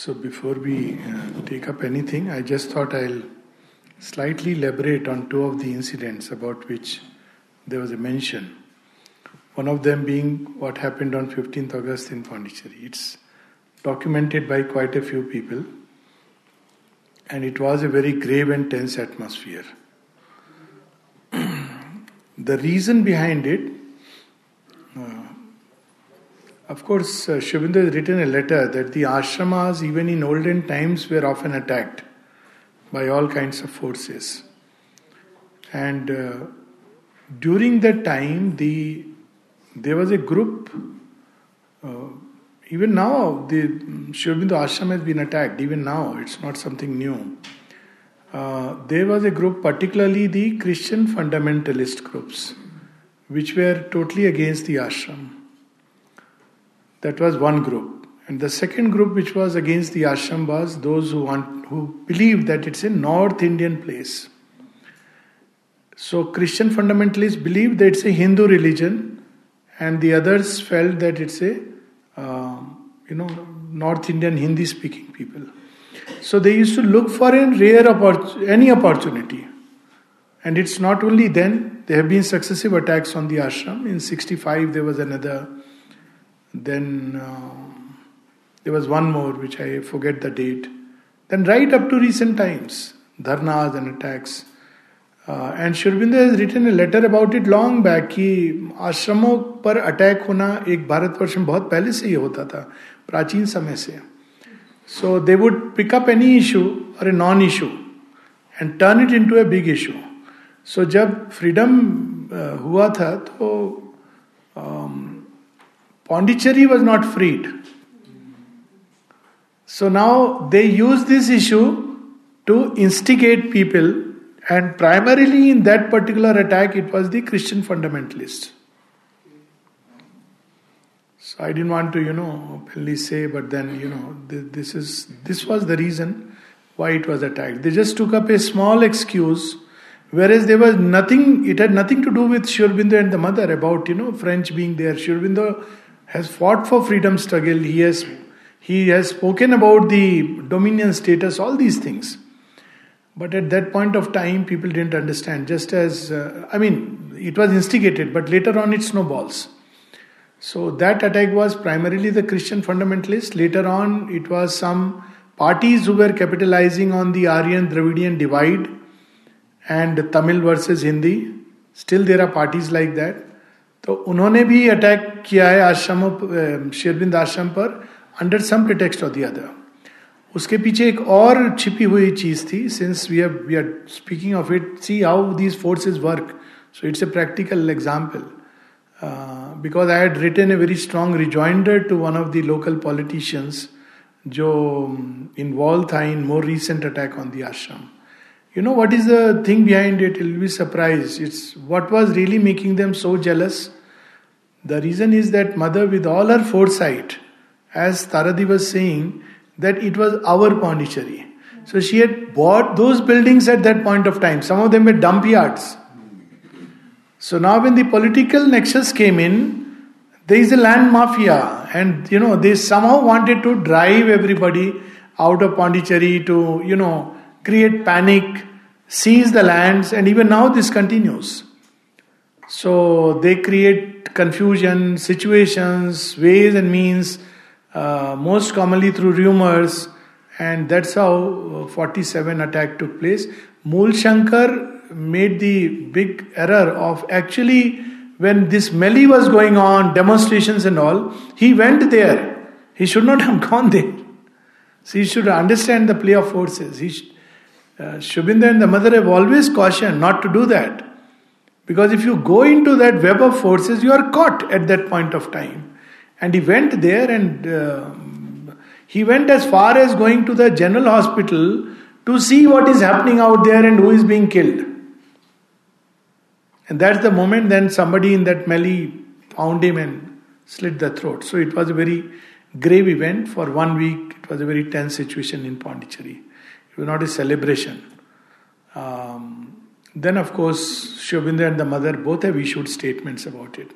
So before we uh, take up anything, I just thought I'll slightly elaborate on two of the incidents about which there was a mention. One of them being what happened on 15th August in Pondicherry. It's documented by quite a few people, and it was a very grave and tense atmosphere. the reason behind it of course, uh, Sri has written a letter that the ashramas, even in olden times, were often attacked by all kinds of forces. And uh, during that time, the there was a group. Uh, even now, the Aurobindo ashram has been attacked. Even now, it's not something new. Uh, there was a group, particularly the Christian fundamentalist groups, which were totally against the ashram that was one group. And the second group, which was against the ashram, was those who want who believed that it's a North Indian place. So Christian fundamentalists believe that it's a Hindu religion, and the others felt that it's a uh, you know North Indian Hindi speaking people. So they used to look for a rare oppor- any opportunity. And it's not only then, there have been successive attacks on the ashram. In 65, there was another then uh, there was one more, which I forget the date. Then right up to recent times, dharnas and attacks. Uh, and Sri Aurobindo has written a letter about it long back कि आश्रमों पर attack होना एक भारतवर्ष में बहुत पहले से ही होता था प्राचीन समय से so they would pick up any issue और a non issue and turn it into a big issue so जब फ्रीडम uh, हुआ था तो um, Pondicherry was not freed. So now they use this issue to instigate people, and primarily in that particular attack, it was the Christian fundamentalists. So I didn't want to, you know, openly say, but then, you know, this is this was the reason why it was attacked. They just took up a small excuse, whereas there was nothing. It had nothing to do with Sri Aurobindo and the mother about, you know, French being there. Sri Aurobindo has fought for freedom struggle. He has he has spoken about the dominion status, all these things. But at that point of time, people didn't understand. Just as uh, I mean, it was instigated, but later on it snowballs. So that attack was primarily the Christian fundamentalists. Later on, it was some parties who were capitalizing on the Aryan Dravidian divide and Tamil versus Hindi. Still, there are parties like that. तो उन्होंने भी attack किया है आश्रम शेरबिंद आश्रम पर under some pretext of the other उसके पीछे एक और छिपी हुई चीज़ थी since we are we are speaking of it see how these forces work so it's a practical example because I had written a very strong rejoinder to one of the local politicians जो involve था in more recent attack on the ashram You know what is the thing behind it? You'll be surprised. It's what was really making them so jealous. The reason is that mother, with all her foresight, as Taradi was saying, that it was our Pondicherry. So she had bought those buildings at that point of time. Some of them were dump yards. So now when the political nexus came in, there is a land mafia, and you know they somehow wanted to drive everybody out of Pondicherry to you know create panic, seize the lands, and even now this continues. So they create confusion, situations, ways and means, uh, most commonly through rumors, and that's how 47 attack took place. Mool Shankar made the big error of actually when this melee was going on, demonstrations and all, he went there. He should not have gone there. So he should understand the play of forces. He uh, Sri and the mother have always cautioned not to do that. Because if you go into that web of forces, you are caught at that point of time. And he went there and uh, he went as far as going to the general hospital to see what is happening out there and who is being killed. And that's the moment then somebody in that melee found him and slit the throat. So it was a very grave event. For one week, it was a very tense situation in Pondicherry. It was not a celebration. Um, then, of course, Aurobindo and the mother both have issued statements about it.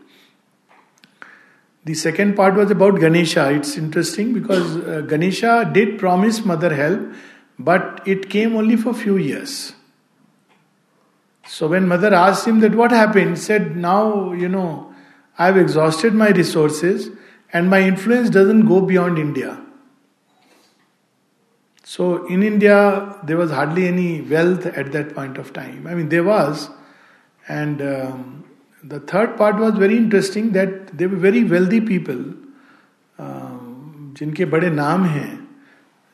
The second part was about Ganesha. It's interesting because uh, Ganesha did promise mother help, but it came only for few years. So when mother asked him that what happened, said, Now, you know, I've exhausted my resources and my influence doesn't go beyond India. So in India, there was hardly any wealth at that point of time. I mean, there was, and um, the third part was very interesting that they were very wealthy people, uh, जिनके बड़े नाम हैं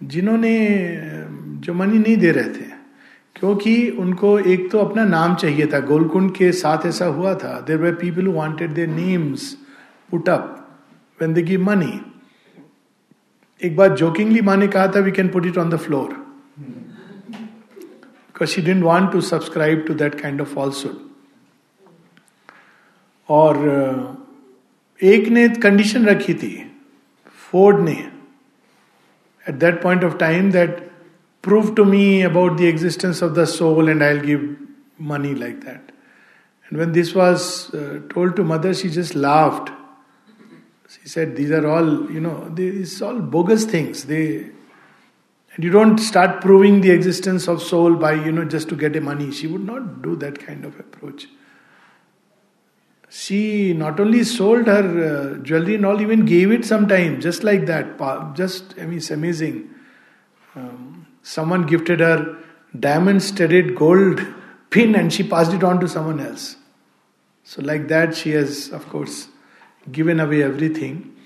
जिन्होंने जो money नहीं दे रहे थे क्योंकि उनको एक तो अपना नाम चाहिए था गोलकुंड के साथ ऐसा हुआ था there were people who wanted their names put up when they give money एक बार जोकिंगली माने कहा था we can put it on the floor because she didn't want to subscribe to that kind of ऑल्सुड और एक ने condition रखी थी फोर्ड ने at that point of time that prove to me about the existence of the soul and I give money like that and when this was told to Mother she just laughed She said, These are all, you know, these all bogus things. They and you don't start proving the existence of soul by, you know, just to get a money. She would not do that kind of approach. She not only sold her uh, jewelry and all, even gave it sometime, just like that. Just, I mean, it's amazing. Um, Someone gifted her diamond studded gold pin and she passed it on to someone else. So, like that, she has, of course, given away everything.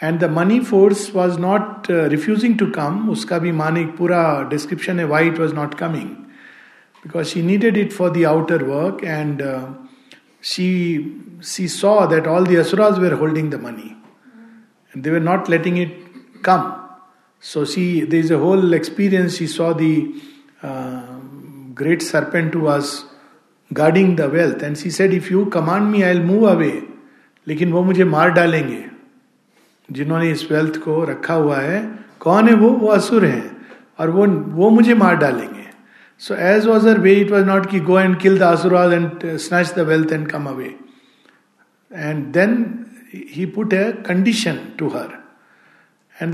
And the money force was not uh, refusing to come. Uska bhi manik pura description why it was not coming. Because she needed it for the outer work and uh, she she saw that all the asuras were holding the money. And they were not letting it come. So she there is a whole experience. She saw the uh, great serpent who was guarding the wealth. And she said if you command me i'll move away. लेकिन वो मुझे मार डालेंगे। जिन्होंने इस wealth को रखा हुआ है कौन है वो? वो असुर हैं और वो वो मुझे मार डालेंगे। So as was uh way it was not की go and kill the asuras and snatch the wealth and come away and then he put a condition to her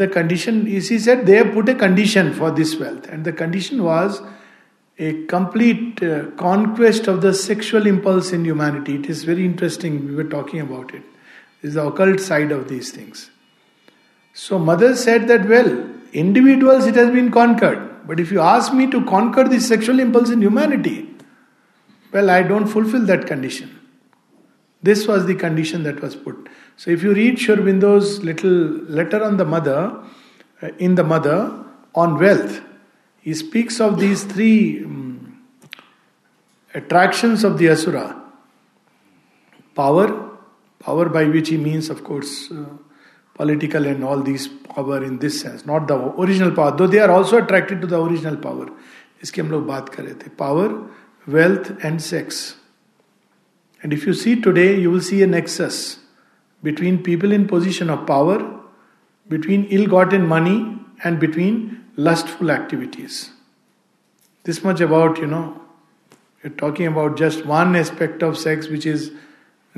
the condition is, he said, they have put a condition for this wealth. And the condition was a complete uh, conquest of the sexual impulse in humanity. It is very interesting. We were talking about it. This is the occult side of these things. So, mother said that, well, individuals it has been conquered. But if you ask me to conquer the sexual impulse in humanity, well, I don't fulfill that condition. This was the condition that was put. So if you read Sri Aurobindo's little letter on the mother, uh, in the mother on wealth, he speaks of these three um, attractions of the asura. Power, power by which he means, of course, uh, political and all these power in this sense, not the original power, though they are also attracted to the original power. इसकी हम लोग बात कर रहे थे power wealth and sex and if you see today you will see a nexus between people in position of power, between ill gotten money, and between lustful activities. This much about, you know, you're talking about just one aspect of sex which is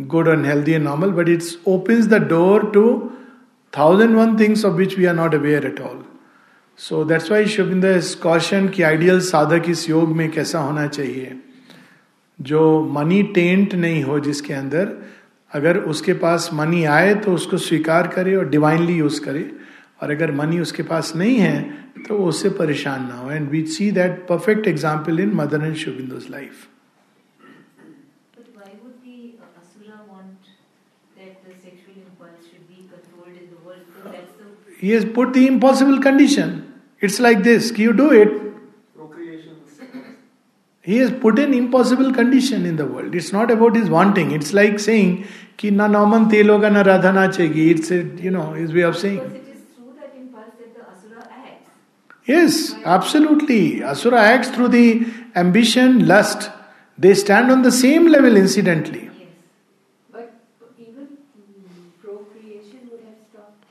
good and healthy and normal, but it opens the door to thousand one things of which we are not aware at all. So that's why Sri Aurobindo has cautioned कि ideal साधक इस योग में कैसा होना चाहिए जो money taint नहीं हो जिसके अंदर अगर उसके पास मनी आए तो उसको स्वीकार करे और डिवाइनली यूज़ करे और अगर मनी उसके पास नहीं है तो वो उससे परेशान ना हो and we see that perfect example in Mother and शुबिंदोज life He has put the impossible condition. It's like this: you do it, He has put an impossible condition in the world. It's not about his wanting. It's like saying कि ना Naumann तेल होगा ना Radha नाचेगी it's you know is way of saying Yes, absolutely. Asura acts through the ambition, lust. They stand on the same level, incidentally. Yes. But even procreation would have stopped.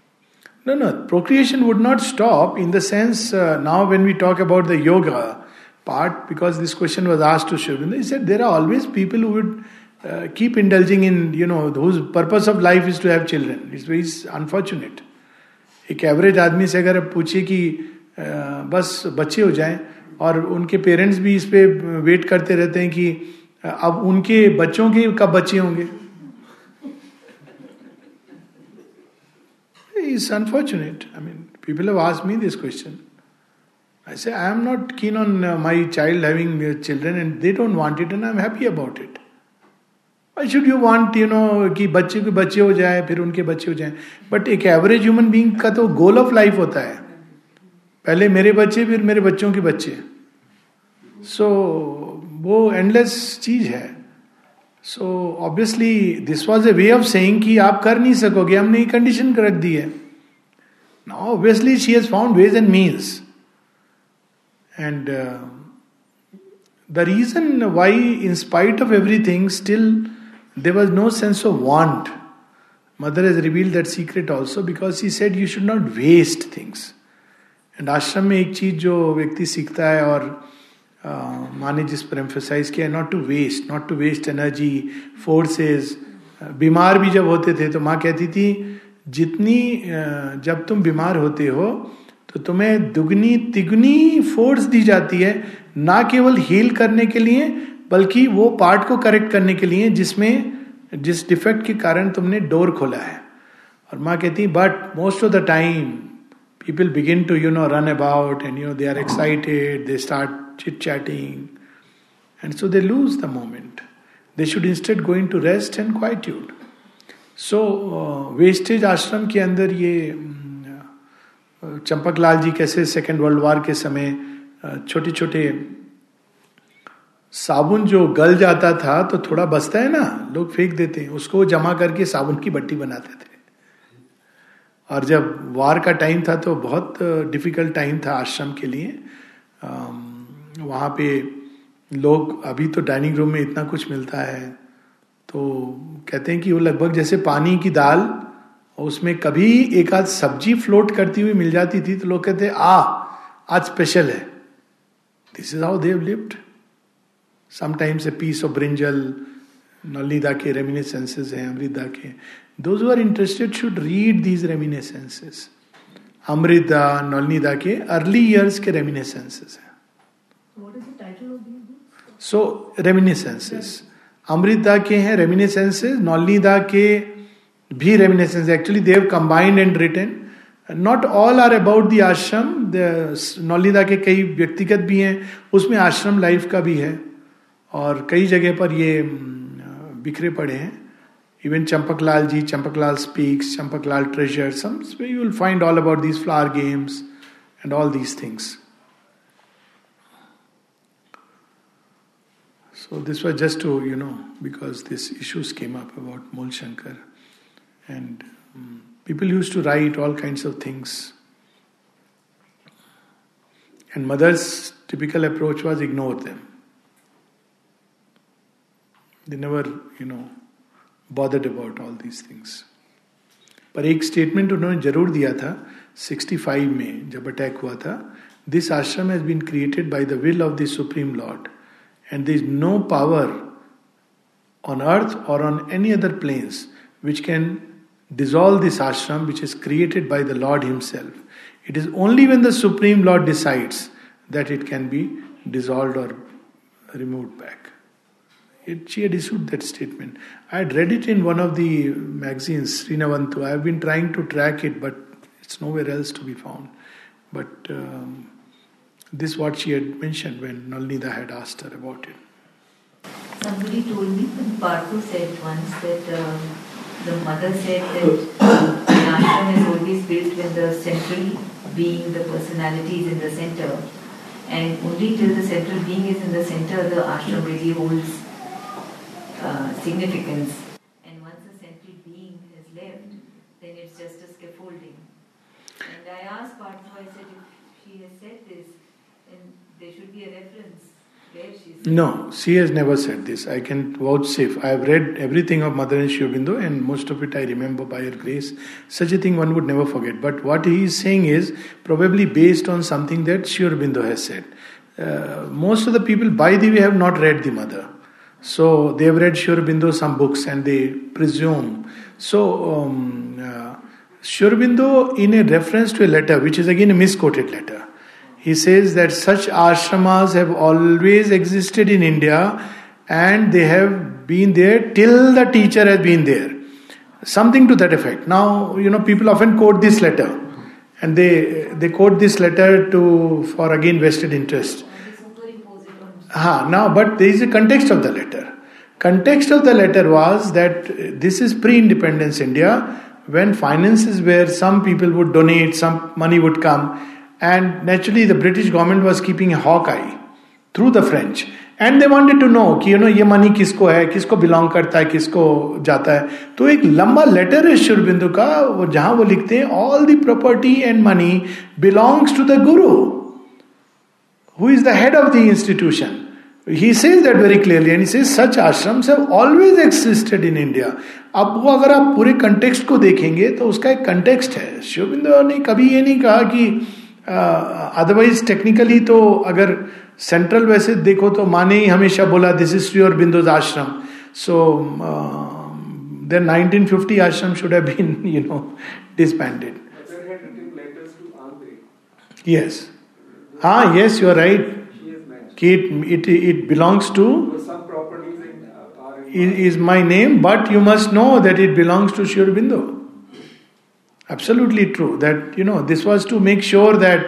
No, no, procreation would not stop in the sense uh, now when we talk about the yoga, part because this question was asked to Sri Aurobindo. He said there are always people who would keep indulging in, you know, whose purpose of life is to have children. It's very unfortunate. एक average आदमी से अगर पूछिए कि बस बच्चे हो जाएँ। और उनके पेरेंट्स भी इस पे वेट करते रहते हैं कि अब उनके बच्चों के कब बच्चे होंगे? Is unfortunate I mean people have asked me this question I am not keen on uh, my child having uh, children and they don't want it and I am happy about it. Why should you want, you know, कि बच्चे के बच्चे हो जाए फिर उनके बच्चे हो जाए? बट एक एवरेज ह्यूमन बींग का तो गोल ऑफ़ लाइफ होता है। पहले मेरे बच्चे फिर मेरे बच्चों के बच्चे। सो so, वो एंडलेस चीज़ है। So obviously this was a way of saying कि आप कर नहीं सकोगे हमने ये कंडीशन रख दी है। ना obviously she has found ways and means and the reason why in spite of everything still there was no sense of want Mother is reveal that secret also because she said you should not waste things and ashram में एक चीज़ जो व्यक्ति सीखता है और माँ ने जिस पर एम्फोसाइज किया not to waste not to waste energy forces बीमार भी जब होते थे तो माँ कहती थी जितनी जब तुम बीमार होते हो तो तुम्हें दुगनी तिगुनी फोर्स दी जाती है ना केवल हील करने के लिए बल्कि वो पार्ट को करेक्ट करने के लिए जिसमें जिस डिफेक्ट के कारण तुमने डोर खोला है और माँ कहती but most of the time people begin to you know run about and you know they are excited they start chit chatting and so they lose the moment they should instead going to rest and quietude so wastage ashram के अंदर ये चंपक लाल जी कैसे Second World War के समय छोटे छोटे साबुन जो गल जाता था तो थोड़ा बचता है ना, लोग फेंक देते हैं। उसको जमा करके साबुन की बट्टी बनाते थे। और जब वार का टाइम था तो बहुत डिफ़िकल्ट टाइम था आश्रम के लिए। वहाँ पे लोग, अभी तो डाइनिंग रूम में इतना कुछ मिलता है। तो कहते हैं कि वो लगभग जैसे पानी की दाल, उसमें कभी एक आध सब्ज़ी फ्लोट करती हुई मिल जाती थी तो लोग कहते आ आज स्पेशल है। This is how they lived sometimes a piece of brinjal नलिदा के रेमिनेसेंसेस हैं अमृता के। Those are interested should read these reminiscences Amrita Nalida के अर्ली ईयर्स के रेमिनेसेंसेस हैं सो रेमिनेसेंसेस अमृता के हैं रेमिनेसेंसेस नौलिदा के भी reminiscence actually they combined and written not all are about the ashram Nolida के कई व्यक्तिगत भी हैं उसमें आश्रम लाइफ का भी है और कई जगह पर ये बिखरे पड़े हैं Even Champaklal Ji, Champaklal Speaks, Champaklal Treasures, some you will find all about these flower games and all these things. So this was just to, you know, because these issues came up about Mool Shankar. And um, people used to write all kinds of things. And mother's typical approach was ignore them. They never, you know, bothered about all these things. पर एक statement उन्होंने ज़रूर दिया था 65 में जब attack हुआ था this ashram has been created by the will of the Supreme Lord and is no power on earth or on any other planes which can dissolve this ashram which is created by the Lord Himself. It is only when the Supreme Lord decides that it can be dissolved or removed back. It, she had issued that statement. I had read it in one of the magazines, Srinavantu. I have been trying to track it, but it's nowhere else to be found. But um, this is what she had mentioned when Nalnida had asked her about it. Somebody told me, Parthu said once that. Uh, the mother said that an ashram is always built when the central being, the personality is in the center. And only till the central being is in the center, the ashram really holds uh, significance. And once the central being has left, then it's just a scaffolding. And I asked Partha, I said, if she has said this, then there should be a reference no, she has never said this. I can vouchsafe. I have read everything of Mother and Sri and most of it I remember by her grace. Such a thing one would never forget. But what he is saying is probably based on something that Sri has said. Uh, most of the people, by the way, have not read the Mother. So they have read Sri some books and they presume. So um, uh, in a reference to a letter, which is again a misquoted letter, he says that such ashramas have always existed in India and they have been there till the teacher has been there. Something to that effect. Now, you know, people often quote this letter and they they quote this letter to for again vested interest. Ha, now, but there is a context of the letter. Context of the letter was that this is pre-independence India when finances were some people would donate, some money would come and naturally, the British government was keeping a hawk eye through the French. And they wanted to know कि you know ये money किसको है किसको belong करता है किसको जाता है तो एक लंबा लेटर है शुरबिंदु का जहाँ वो लिखते हैं all the property and money belongs to the guru who is the head of the institution he says that very clearly and say such ashram have always existed in India अब वो अगर आप पूरे कंटेक्स्ट को देखेंगे तो उसका एक कंटेक्स्ट है। शिवबिंदु ने कभी ये नहीं कहा कि अदरवाइज़ टेक्निकली तो अगर सेंट्रल वैसे देखो तो माने ही हमेशा बोला दिस इज़ और बिंदुज आश्रम so then 1950 ashram should have been you know disbanded yes हाँ यस यू आर राइट कि it it it belongs to is my name, but you must know that it belongs to Sri Aurobindo. Absolutely true. That, you know, this was to make sure that,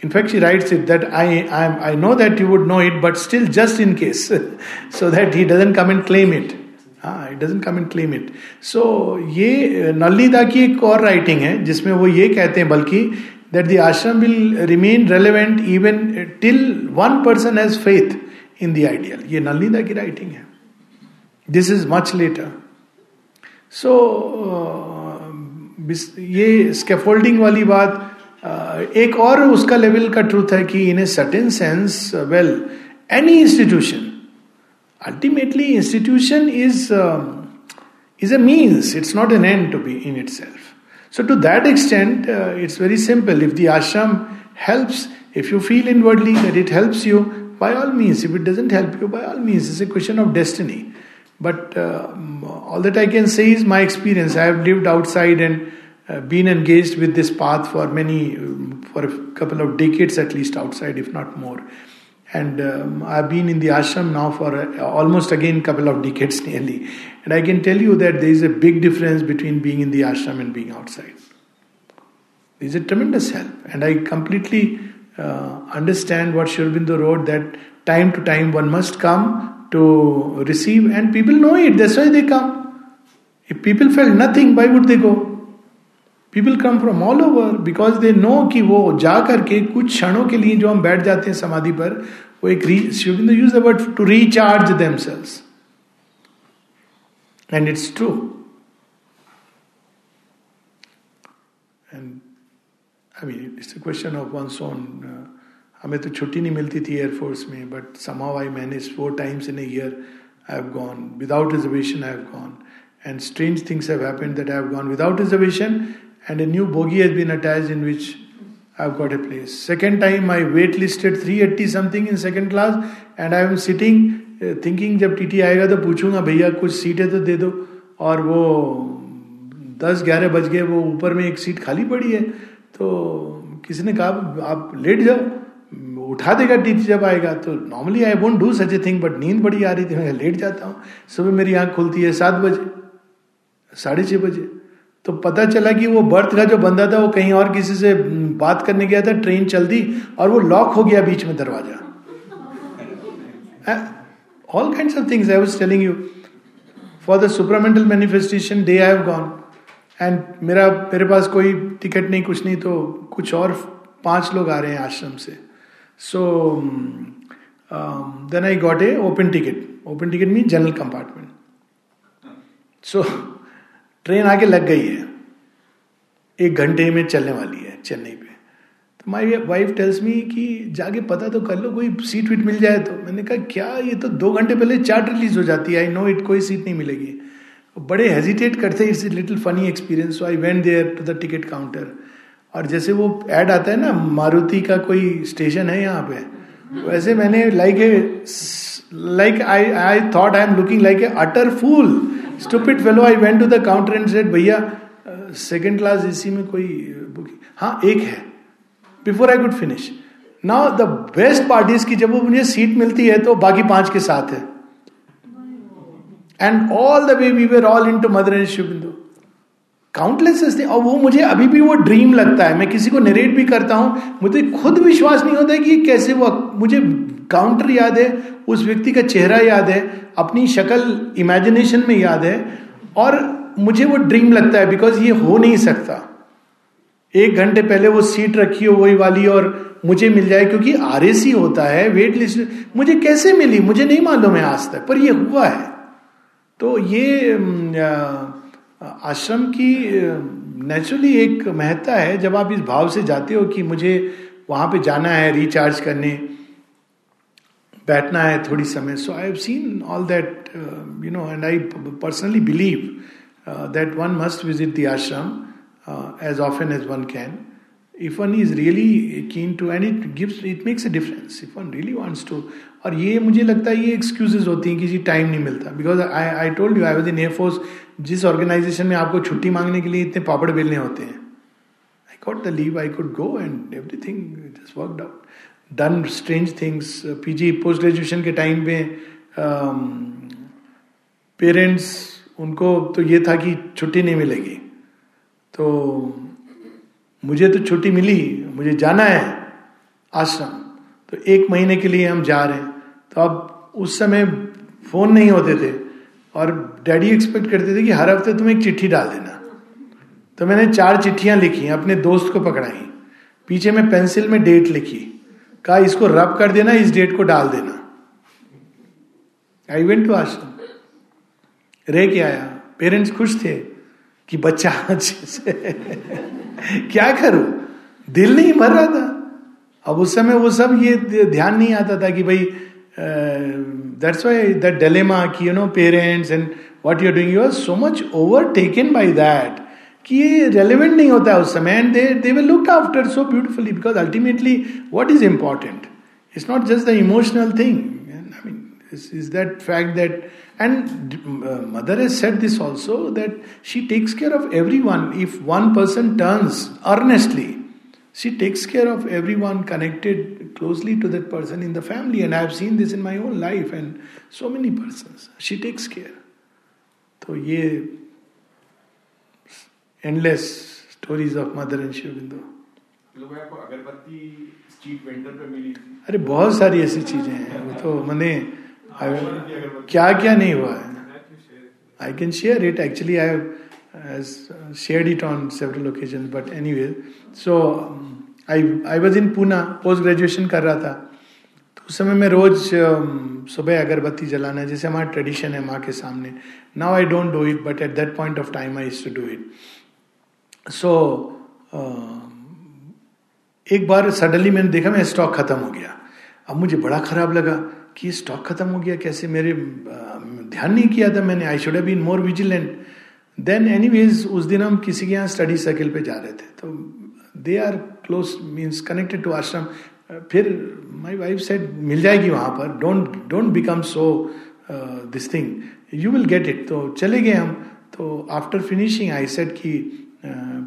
in fact, she writes it that I, I, I know that you would know it, but still just in case, so that he doesn't come and claim it. हाँ it doesn't come and claim it so ये नलिदा की एक और writing है जिसमें वो ये कहते हैं बल्कि that the ashram will remain relevant even till one person has faith in the ideal ये नलिदा की राइटिंग है this is much later so ये स्केफोल्डिंग वाली बात एक और उसका लेवल का ट्रूथ है कि in a certain sense well any institution ultimately institution is is a means it's not an end to be in it So, to that extent, uh, it's very simple. If the ashram helps, if you feel inwardly that it helps you, by all means. If it doesn't help you, by all means. It's a question of destiny. But uh, all that I can say is my experience. I have lived outside and uh, been engaged with this path for many, um, for a couple of decades at least outside, if not more. And um, I've been in the ashram now for uh, almost again couple of decades nearly. And I can tell you that there is a big difference between being in the ashram and being outside. There is a tremendous help. And I completely uh, understand what Sri Aurobindo wrote that time to time one must come to receive, and people know it, that's why they come. If people felt nothing, why would they go? People come from all over because they know कि वो जा करके कुछ क्षणों के लिए जो हम बैठ जाते हैं समाधि पर, वो एक शिविंद use the to recharge themselves and it's true and I mean it's a question of one's own हमें तो छुट्टी नहीं मिलती थी एयरफोर्स में but somehow I manage four times in year I have gone without reservation I have gone and strange things have happened that I have gone without reservation and a new bogie has been attached in which I've got a place. Second time I waitlisted 380 something in second class and I am sitting uh, thinking जब TT आएगा तो पूछूँगा भैया कुछ सीटें तो दे दो. और वो दस ग्यारह बज गए वो ऊपर में एक सीट खाली पड़ी है। तो किसी ने कहा आप लेट जाओ उठा देगा टीचर जब आएगा। तो normally I won't do such a thing but नींद बड़ी आ रही थी मैं लेट जाता हूँ। सुबह मेरी आँख खुलती है सात बजे साढ़े छः बजे। तो पता चला कि वो बर्थ का जो बंदा था, वो कहीं और किसी से बात करने गया था, ट्रेन चलती और वो लॉक हो गया बीच में दरवाज़ा। All kind of things I was telling you for the supermental manifestation day I have gone and मेरा, मेरे पास कोई टिकट नहीं, कुछ नहीं तो कुछ और पाँच लोग आ रहे हैं आश्रम से। So then I got a open ticket open ticket mean general compartment so train आके लग गई है। एक घंटे में चलने वाली है चेन्नई पे। तो माई वाइफ टेल्स मी कि जाके पता तो कर लो, कोई सीट वीट मिल जाए तो। मैंने कहा, क्या ये तो दो घंटे पहले चार्ट रिलीज़ हो जाती है? आई नो इट कोई सीट नहीं मिलेगी। बड़े हेजिटेट करते it's a little funny experience I went there to the ticket counter और जैसे वो एड आता है ना, मारुति का कोई स्टेशन है यहाँ पे। वैसे मैंने like a like I I thought I am looking like a utter fool. Stupid fellow. I went to the counter and said, भैया सेकेंड क्लास एसी में कोई बुकिंग हाँ एक है। Before I could finish now the best part is कि जब वो मुझे सीट मिलती है तो बाकी पाँच के साथ है। And all the way we were all into Mother and शिवबिंदु countless और वो मुझे अभी भी वो ड्रीम लगता है। मैं किसी को नरेट भी करता हूँ। मुझे खुद विश्वास नहीं होता कि कैसे वो मुझे काउंटर याद है, उस व्यक्ति का चेहरा याद है, अपनी शक्ल इमेजिनेशन में याद है, और मुझे वो ड्रीम लगता है बिकॉज़ ये हो नहीं सकता। एक घंटे पहले वो सीट रखी हो वही वाली और मुझे मिल जाए, क्योंकि आरएसी होता है वेट लिस्ट मुझे कैसे मिली? मुझे नहीं मालूम है आज तक, पर ये हुआ है। तो ये आश्रम की नेचुरली एक महत्ता है, जब आप इस भाव से जाते हो कि मुझे वहाँ पे जाना है रिचार्ज करने बैठना है, थोड़ी समय। So I have seen all that you know and I personally believe that one must visit the ashram as often as one can if one is really keen to and it gives it makes a difference if one really wants to और ये मुझे लगता है ये excuses होती हैं कि जी time नहीं मिलता। Because I I told you I was in air force जिस ऑर्गेनाइजेशन में आपको छुट्टी मांगने के लिए इतने पापड़ बेलने होते हैं। I got the leave I could go and everything just worked out done strange things PG post graduation के टाइम में पेरेंट्स um, उनको तो ये था कि छुट्टी नहीं मिलेगी। तो मुझे तो छुट्टी मिली मुझे जाना है आश्रम। तो एक महीने के लिए हम जा रहे हैं। तो अब उस समय फ़ोन नहीं होते थे और डैडी एक्सपेक्ट करते थे कि हर हफ़्ते तुम एक चिट्ठी डाल देना। तो मैंने चार चिट्ठियाँ लिखी अपने दोस्त को पकड़ाई। पीछे में पेंसिल में डेट लिखी। कहा, इसको रब कर देना, इस डेट को डाल देना। आई वेंट टू आश्रम रह के आया। पेरेंट्स खुश थे कि बच्चा अच्छे से क्या करूँ? दिल नहीं भर रहा था। अब उस समय वो सब ये ध्यान नहीं आता था कि भाई दैट्स वाई दैट डेलेमा कि you know parents and what you are doing you are so much overtaken by that कि ये रेलिवेंट नहीं होता है उस समय and they they will look after so beautifully because ultimately what is important it's not just the emotional thing I mean is that fact that and uh, mother has said this also that she takes care of everyone if one person turns earnestly she takes care of everyone connected closely to that person in the family and i have seen this in my own life and so many persons she takes care तो ये endless stories of Mother and शिवबिंदु अगरबत्ती street vendor पे मिली अरे बहुत सारी ऐसी चीज़ें हैं। वो तो मैंने क्या क्या नहीं हुआ है। I can share it actually I have shared it on several occasion but anyway so I I was in Poona post graduation कर रहा था तो उस समय मैं रोज um, सुबह अगरबत्ती जलाना है जैसे हमारा ट्रेडिशन है माँ के सामने। Now I don't do it but at that point of time I to do it so so, एक बार सडनली मैंने देखा मैं स्टॉक खत्म हो गया। अब मुझे बड़ा खराब लगा कि स्टॉक खत्म हो गया कैसे मेरे ध्यान नहीं किया था मैंने। I should been more vigilant than any ways उस दिन हम किसी के यहाँ स्टडी सर्किल पे जा रहे थे। तो they are close means connected to ashram फिर माई वाइफ सेड मिल जाएगी वहाँ पर। Don't don't become so this thing you will get it तो चले गए हम। तो आफ्टर फिनिशिंग आई सेड कि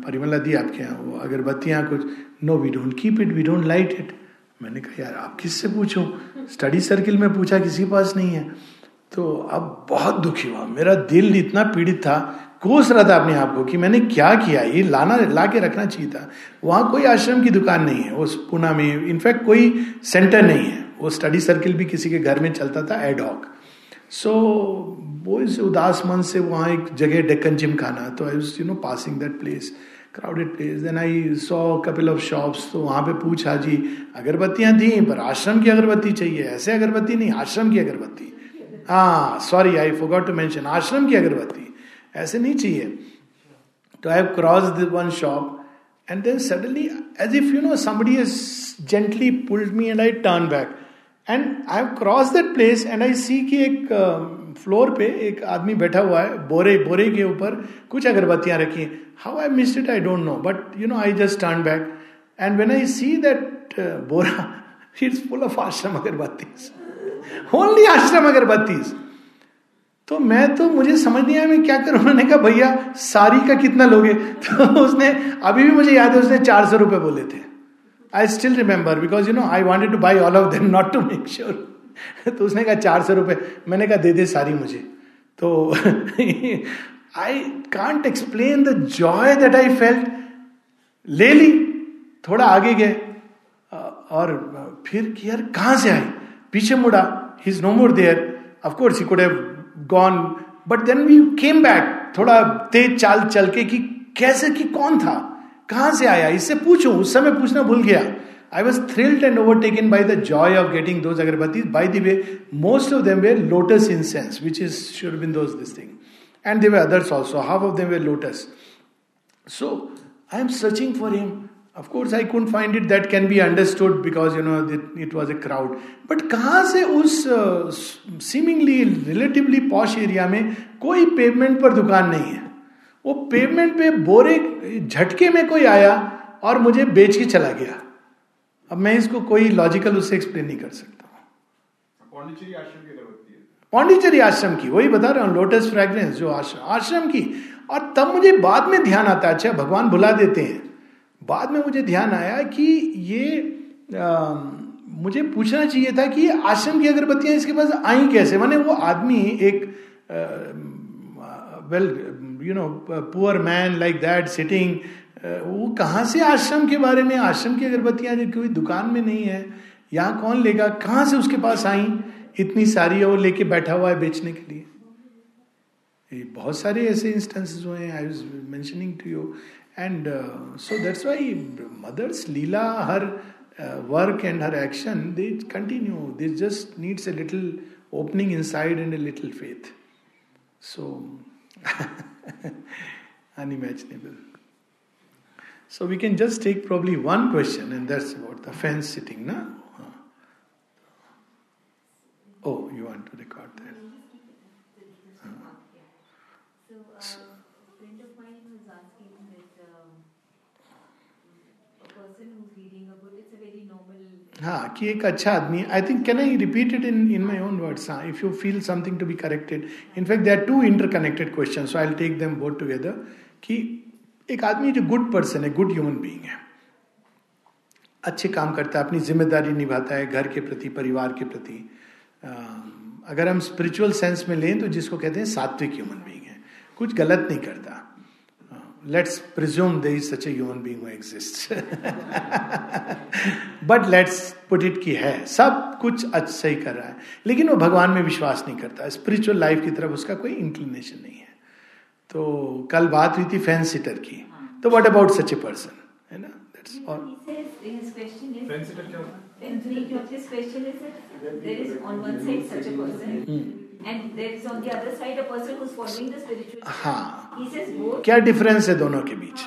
परिमला दी आपके यहाँ वो, अगरबत्तियाँ कुछ no we don't keep it we don't light it मैंने कहा, यार, आप किससे पूछो? स्टडी सर्किल में पूछा किसी पास नहीं है। तो अब बहुत दुखी हुआ। मेरा दिल इतना पीड़ित था, कोस रहा था अपने आप को कि मैंने क्या किया? ये लाना ला के रखना चाहिए था। वहाँ कोई आश्रम की दुकान नहीं है उस पुना में, इनफैक्ट कोई सेंटर नहीं है। वो स्टडी सर्किल भी किसी के घर में चलता था एडॉक सो वो इस उदास मन से वहाँ एक जगह डेक्कन जिम खाना तो I you know passing that place crowded place then I saw couple of shops तो वहाँ पे पूछा, जी, अगरबत्तियाँ थी, पर आश्रम की अगरबत्ती चाहिए? ऐसे अगरबत्ती नहीं, आश्रम की अगरबत्ती. हाँ sorry I forgot to mention ashram की अगरबत्ती, ऐसे नहीं चाहिए. तो I cross this one shop and then suddenly as if you know somebody has gently pulled me and I turn back and I have cross that place and I see कि एक floor uh, पे एक आदमी बैठा हुआ है बोरे बोरे के ऊपर कुछ अगरबत्तियाँ रखी हैं। How I missed it I don't know but you know I just turn back and when I see that bora it's full of ashram agarbatti only आश्रम अगरबत्तीज तो मैं तो मुझे समझ नहीं आया मैं क्या करूँ? उन्होंने कहा भैया सारी का कितना लोगे? तो उसने अभी भी मुझे याद है उसने चार सौ रुपए बोले थे। I still remember because you know I wanted to buy all of them not to make sure तो उसने कहा, चार सौ रुपए. मैंने कहा, दे दे सारी मुझे. तो I can't explain the joy that I felt ले ली, थोड़ा आगे गए और फिर यार, कहाँ से आए पीछे मुड़ा he is no more there of course he could have gone but then we came back थोड़ा तेज चाल चल के कि कैसे, कि कौन था? कहाँ से आया? इससे पूछूँ उस समय पूछना भूल गया। I was thrilled and overtaken by the joy of getting those agarbatti by the way most of them were lotus incense which is should been those this thing and the others also half of them were lotus so I am searching for him Of course, I couldn't find it. That can be understood because you know it, it was a crowd. But कहाँ से उस seemingly relatively posh area में कोई pavement पर दुकान नहीं है? वो पेवमेंट पे बोरे झटके में कोई आया और मुझे बेच के चला गया। अब मैं इसको कोई लॉजिकल उससे एक्सप्लेन नहीं कर सकता। पांडिचेरी आश्रम की अगरबत्ती आश्रम की वही बता रहा हूँ लोटस फ्रेग्रेंस जो आश्रम आश्रम की। और तब मुझे बाद में ध्यान आता है अच्छा भगवान भुला देते हैं। बाद में मुझे ध्यान आया कि ये आ, मुझे पूछना चाहिए था कि आश्रम की अगरबत्तियाँ इसके पास आई कैसे? माने वो आदमी एक well you know poor man like that sitting वो कहाँ से आश्रम के बारे में आश्रम की अगरबत्तियाँ जो कोई दुकान में नहीं है यहाँ कौन लेगा कहाँ से उसके पास आई इतनी सारी वो लेके बैठा हुआ है बेचने के लिए ये बहुत सारे ऐसे इंस्टेंसेस हुए हैं I was mentioning to you And uh, so that's why mother's lila, her uh, work and her action, they continue. They just needs a little opening inside and a little faith. So unimaginable. So we can just take probably one question, and that's about the fence sitting, na? Oh, you want to record that? हाँ कि एक अच्छा आदमी I think can I repeat it in in my own words हाँ if you feel something to be corrected in fact they are two interconnected question so I take them both together कि एक आदमी जो good person है good human being है। अच्छे काम करता है, अपनी ज़िम्मेदारी निभाता है, घर के प्रति, परिवार के प्रति। अगर हम स्पिरिचुअल सेंस में लें तो जिसको कहते हैं सात्विक ह्यूमन बींग है। कुछ गलत नहीं करता। Let's presume they is such a human being exist but let's put it की है। सब कुछ अच्छा ही कर रहा है। लेकिन वो भगवान में विश्वास नहीं करता। स्पिरिचुअल लाइफ की तरफ़ उसका कोई इंक्लिनेशन नहीं है। तो कल बात हुई थी फ़ैन सिटर की। तो what about such a person है ना? दैट्स ऑल हाँ। क्या डिफरेंस है दोनों के बीच?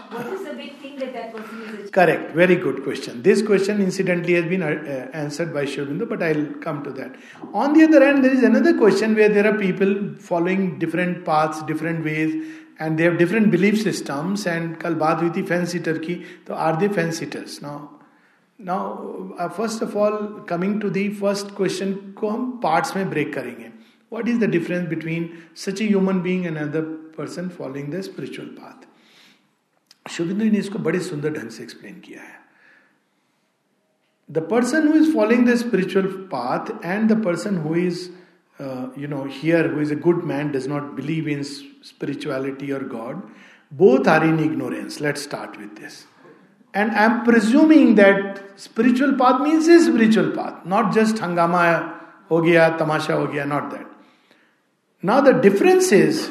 Correct very good question this question incidentally has been answered by Shivbindu but I come to that on the other hand there is another question where there are people following different paths different ways and they've different belief systems and कल बात हुई थी fence sitter की तो are they fence sitters now now first of all coming to the first question को हम parts में break करेंगे what is the difference between such a human being and another person following the spiritual path? Shubhindu ने इसको बड़े सुंदर ढंग से एक्सप्लेन किया है the person who is following the spiritual path and the person who is you know here who is a good man does not believe in spirituality और God both are in ignorance let start with this and I am presuming that spiritual path means a spiritual path not just हंगामा हो गया तमाशा हो गया not that Now, the difference is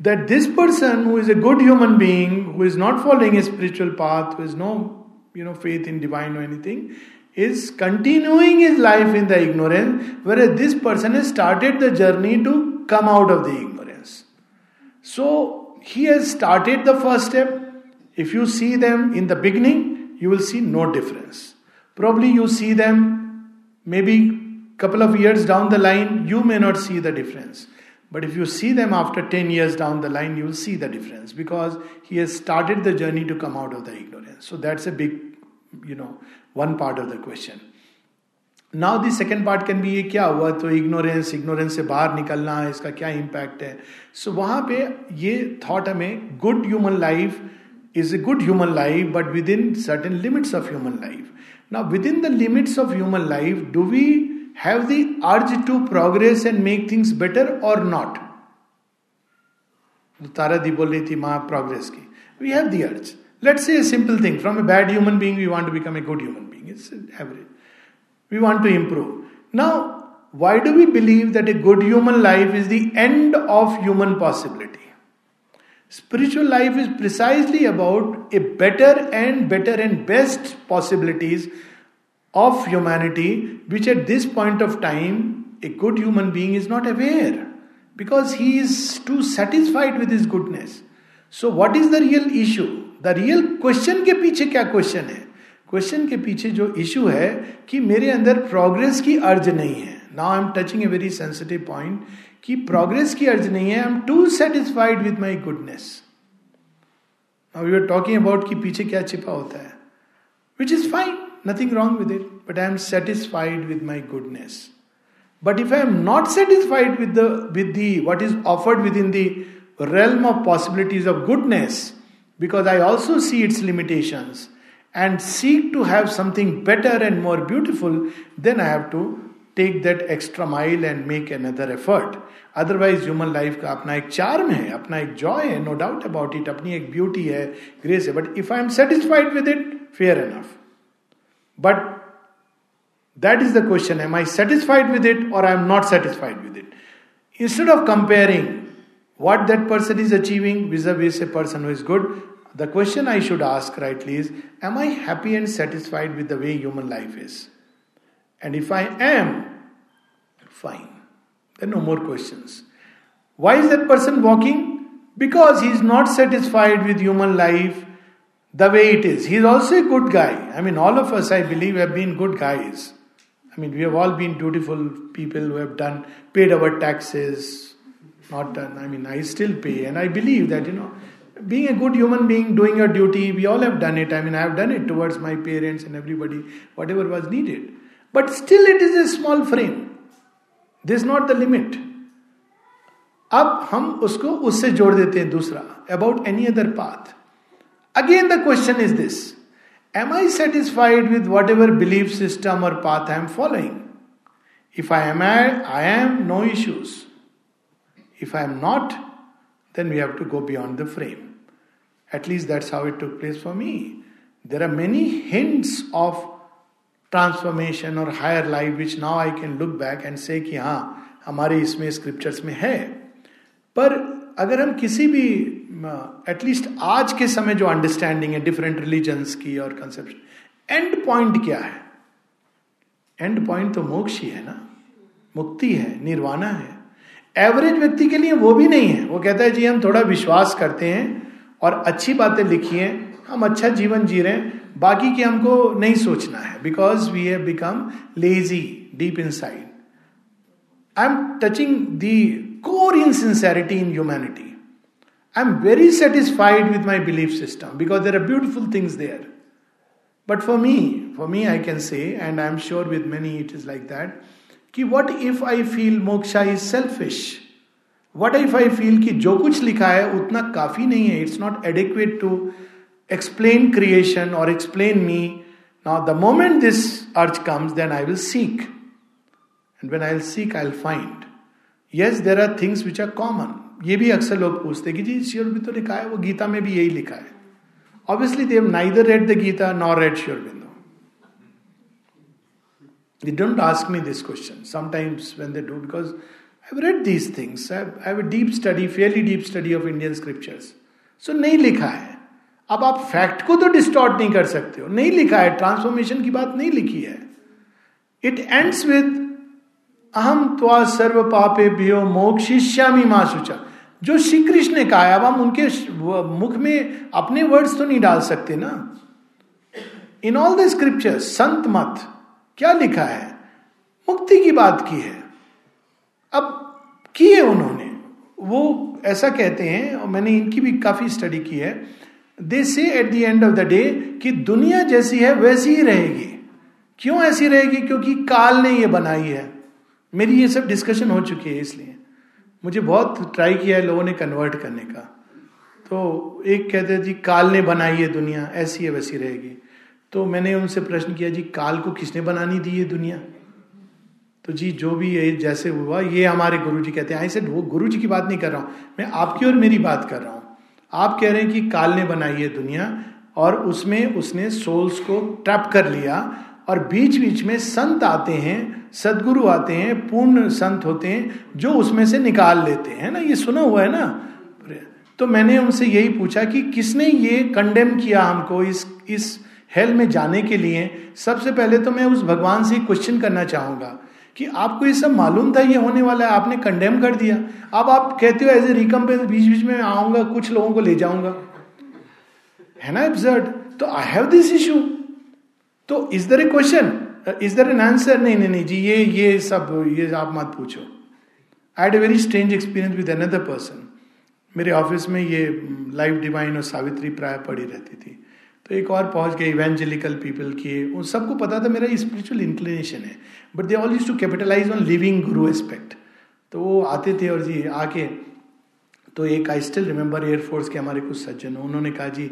that this person who is a good human being, who is not following a spiritual path, who has no you know, faith in divine or anything, is continuing his life in the ignorance, whereas this person has started the journey to come out of the ignorance. So, he has started the first step. If you see them in the beginning, you will see no difference. Probably you see them maybe couple of years down the line, you may not see the difference. But if you see them after 10 years down the line, you will see the difference because he has started the journey to come out of the ignorance. So that's a big, you know, one part of the question. Now the second part can be ये क्या हुआ तो ignorance ignorance से बाहर निकलना है इसका क्या इम्पैक्ट है सो so, वहां पे ये थॉट हमें good human life is a good human life but within certain limits of human life now within the limits of human life do we Have the urge to progress and make things better or not Tara दी बोल रही थी माँ progress की we have the urge let's say simple thing from a bad human being we want to become a good human being it's average We want to improve. Now, why do we believe that a good human life is the end of human possibility? Spiritual life is precisely about a better and better and best possibilities of humanity, which at this point of time, a good human being is not aware because he is too satisfied with his goodness. So, what is the real issue? The real question के पीछे क्या question है question के पीछे जो issue है कि मेरे अंदर प्रोग्रेस की अर्ज़ नहीं है now I am touching a very sensitive point कि प्रोग्रेस की अर्ज़ नहीं है I am too satisfied with my goodness now you are talking about कि पीछे क्या छिपा होता है which is fine Nothing wrong with it but I am satisfied with my goodness but if I am not satisfied with the with the what is offered within the realm of possibilities of goodness because I also see its limitations. and seek to have something better and more beautiful, then I have to take that extra mile and make another effort. Otherwise human life का अपना एक charm है अपना एक joy है no doubt about it अपनी एक beauty है ग्रेस है but if I am satisfied with it fair enough but that is the question am I satisfied with it or I am not satisfied with it? Instead of comparing what that person is achieving vis a vis a person who is good, the question I should ask rightly is Am I happy and satisfied with the way human life is? And if I am, fine. Then no more questions. Why is that person walking? Because he is not satisfied with human life the way it is. He is also a good guy. I mean, all of us, I believe, have been good guys. I mean, we have all been dutiful people who have done, paid our taxes, not done. I mean, I still pay, and I believe that, you know, being a good human being, doing your duty, we all have done it. I mean, I have done it towards my parents and everybody, whatever was needed. But still, it is a small frame. This is not the limit. अब हम उसको उससे जोड़ देते हैं दूसरा about any other path Again the question is this am I satisfied with whatever belief system or path I am following if I am I I am no issues if I am not then we have to go beyond the frame. At least that's how it took place for me. There are many hints of transformation और higher life which now I can look back and say कि हाँ हमारे इसमें scriptures में है पर अगर हम किसी भी एटलीस्ट आज के समय जो अंडरस्टैंडिंग है डिफरेंट रिलीजन्स की और कंसेप्शन एंड पॉइंट क्या है? एंड पॉइंट तो मोक्ष ही है ना? मुक्ति है, निर्वाणा है। एवरेज व्यक्ति के लिए वो भी नहीं है। वो कहता है, जी, हम थोड़ा विश्वास करते हैं और अच्छी बातें लिखी हैं, हम अच्छा जीवन जी रहे हैं, बाकी के हमको नहीं सोचना है because we have become lazy deep inside I am touching the core in sincerity in humanity I am very satisfied with my belief system because there are beautiful things there but for me for me I can say and I am sure with many it is like that कि what if I feel moksha is selfish what if I feel कि जो कुछ लिखा है उतना काफी नहीं है it's not adequate to explain creation और explain me now the moment this urge comes then I will seek and when I will seek I will find yes there are things which are common ये भी अक्सर लोग पूछते कि जी sure भी तो लिखा है वो गीता में भी यही लिखा है। Obviously they've neither read the Gita nor read sure बिंदु They don't ask me this question. Sometimes when they do, because I've read these things. I have, I have a deep study, fairly deep study of Indian scriptures. So नहीं लिखा है। अब आप fact को तो distort नहीं कर सकते हो। नहीं लिखा है। ट्रांसफॉर्मेशन की बात नहीं लिखी है। इट एंड्स विद अहम त्वा सर्व पापे भ्यो मोक्षिष्यामी माँ सुचा जो श्री कृष्ण ने कहा अब हम उनके मुख में अपने वर्ड्स तो नहीं डाल सकते ना। In all the scripture Sant Mat, क्या लिखा है? मुक्ति की बात की है। अब की है उन्होंने। वो ऐसा कहते हैं, और मैंने इनकी भी काफ़ी स्टडी की है। They say at the end of the day कि दुनिया जैसी है, वैसी ही रहेगी। क्यों ऐसी रहेगी? क्योंकि काल ने ये बनाई है। मेरी ये सब डिस्कशन हो चुकी है इसलिए। मुझे बहुत ट्राई किया है लोगों ने कन्वर्ट करने का। तो एक कहते जी, काल ने बनाई है दुनिया, ऐसी है वैसी रहेगी। तो मैंने उनसे प्रश्न किया, जी, काल को किसने बनानी दी ये दुनिया? तो जी, जो भी ये जैसे हुआ, ये हमारे गुरु जी कहते हैं। आई सेड वो गुरु जी की बात नहीं कर रहा हूँ। मैं आपकी और मेरी बात कर रहा हूँ। आप कह रहे हैं कि काल ने बनाई है दुनिया और उसमें उसने सोल्स को ट्रैप कर लिया और बीच बीच में संत आते हैं, सदगुरु आते हैं, पूर्ण संत होते हैं, जो उसमें से निकाल लेते हैं ना? ये सुना हुआ है ना? तो मैंने उनसे यही पूछा कि किसने ये कंडेम किया हमको इस इस हेल में जाने के लिए? सबसे पहले तो मैं उस भगवान से क्वेश्चन करना चाहूँगा कि आपको ये सब मालूम था ये होने वाला है, आपने कंडेम कर दिया। अब आप कहते हो एज ए रिकम्पेंस बीच बीच में आऊँगा, कुछ लोगों को ले जाऊँगा। है ना एब्जर्ड तो आई हैव दिस इशू तो is there a question is there an answer नहीं नहीं नहीं, जी, ये ये सब, ये आप मत पूछो। I had a very strange experience with another person मेरे ऑफ़िस में ये लाइफ डिवाइन और सावित्री प्राय पड़ी रहती थी। तो एक और पहुँच गए इवेंजेलिकल पीपल की उन सबको पता था मेरा स्पिरिचुअल इंक्लिनेशन है। But they all use to capitalize on living guru aspect तो वो आते थे और जी, आके तो एक आई स्टिल रिमेंबर एयरफोर्स के हमारे कुछ सज्जन। उन्होंने कहा, जी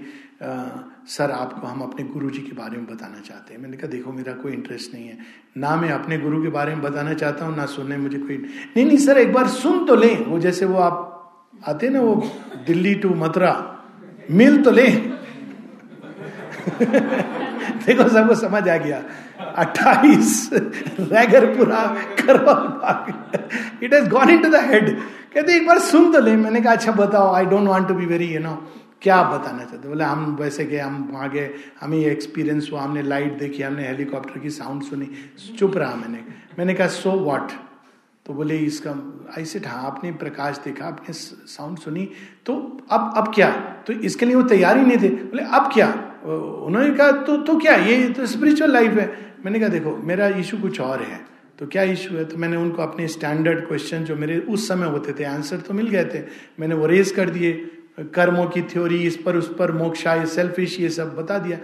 सर, आपको हम अपने गुरु जी के बारे में बताना चाहते हैं। मैंने कहा, देखो, मेरा कोई इंटरेस्ट नहीं है। ना मैं अपने गुरु के बारे में बताना चाहता हूँ, ना सुनने मुझे कोई नहीं नहीं, सर, एक बार सुन तो लें। वो जैसे वो आप आते ना, वो दिल्ली टू मथुरा, मिल तो लें। देखो, सबको समझ आ गया। अट्ठाईस Regharpura it has gone in to the head कहते एक बार सुन तो ले। मैंने कहा अच्छा बताओ। I don't want to be very you know क्या आप बताना चाहते बोले, हम वैसे गए हम वहाँ गए हमें ये एक्सपीरियंस हुआ, हमने लाइट देखी, हमने हेलीकॉप्टर की साउंड सुनी। चुप रहा मैंने। मैंने कहा सो वॉट तो बोले, इसका ऐसे हाँ आपने प्रकाश देखा, आपने साउंड सुनी। तो अब अब क्या? तो इसके लिए वो तैयार ही नहीं थे। बोले, अब क्या? उन्होंने कहा तो तो क्या? ये तो स्पिरिचुअल लाइफ है। मैंने कहा, देखो, मेरा इशू कुछ और है। तो क्या इशू है? तो मैंने उनको अपने स्टैंडर्ड क्वेश्चन जो मेरे उस समय होते थे आंसर तो मिल गए थे। मैंने वो रेज कर दिए। कर्मों की थ्योरी, इस पर, उस पर, मोक्षा ये सेल्फिश ये सब बता दिया।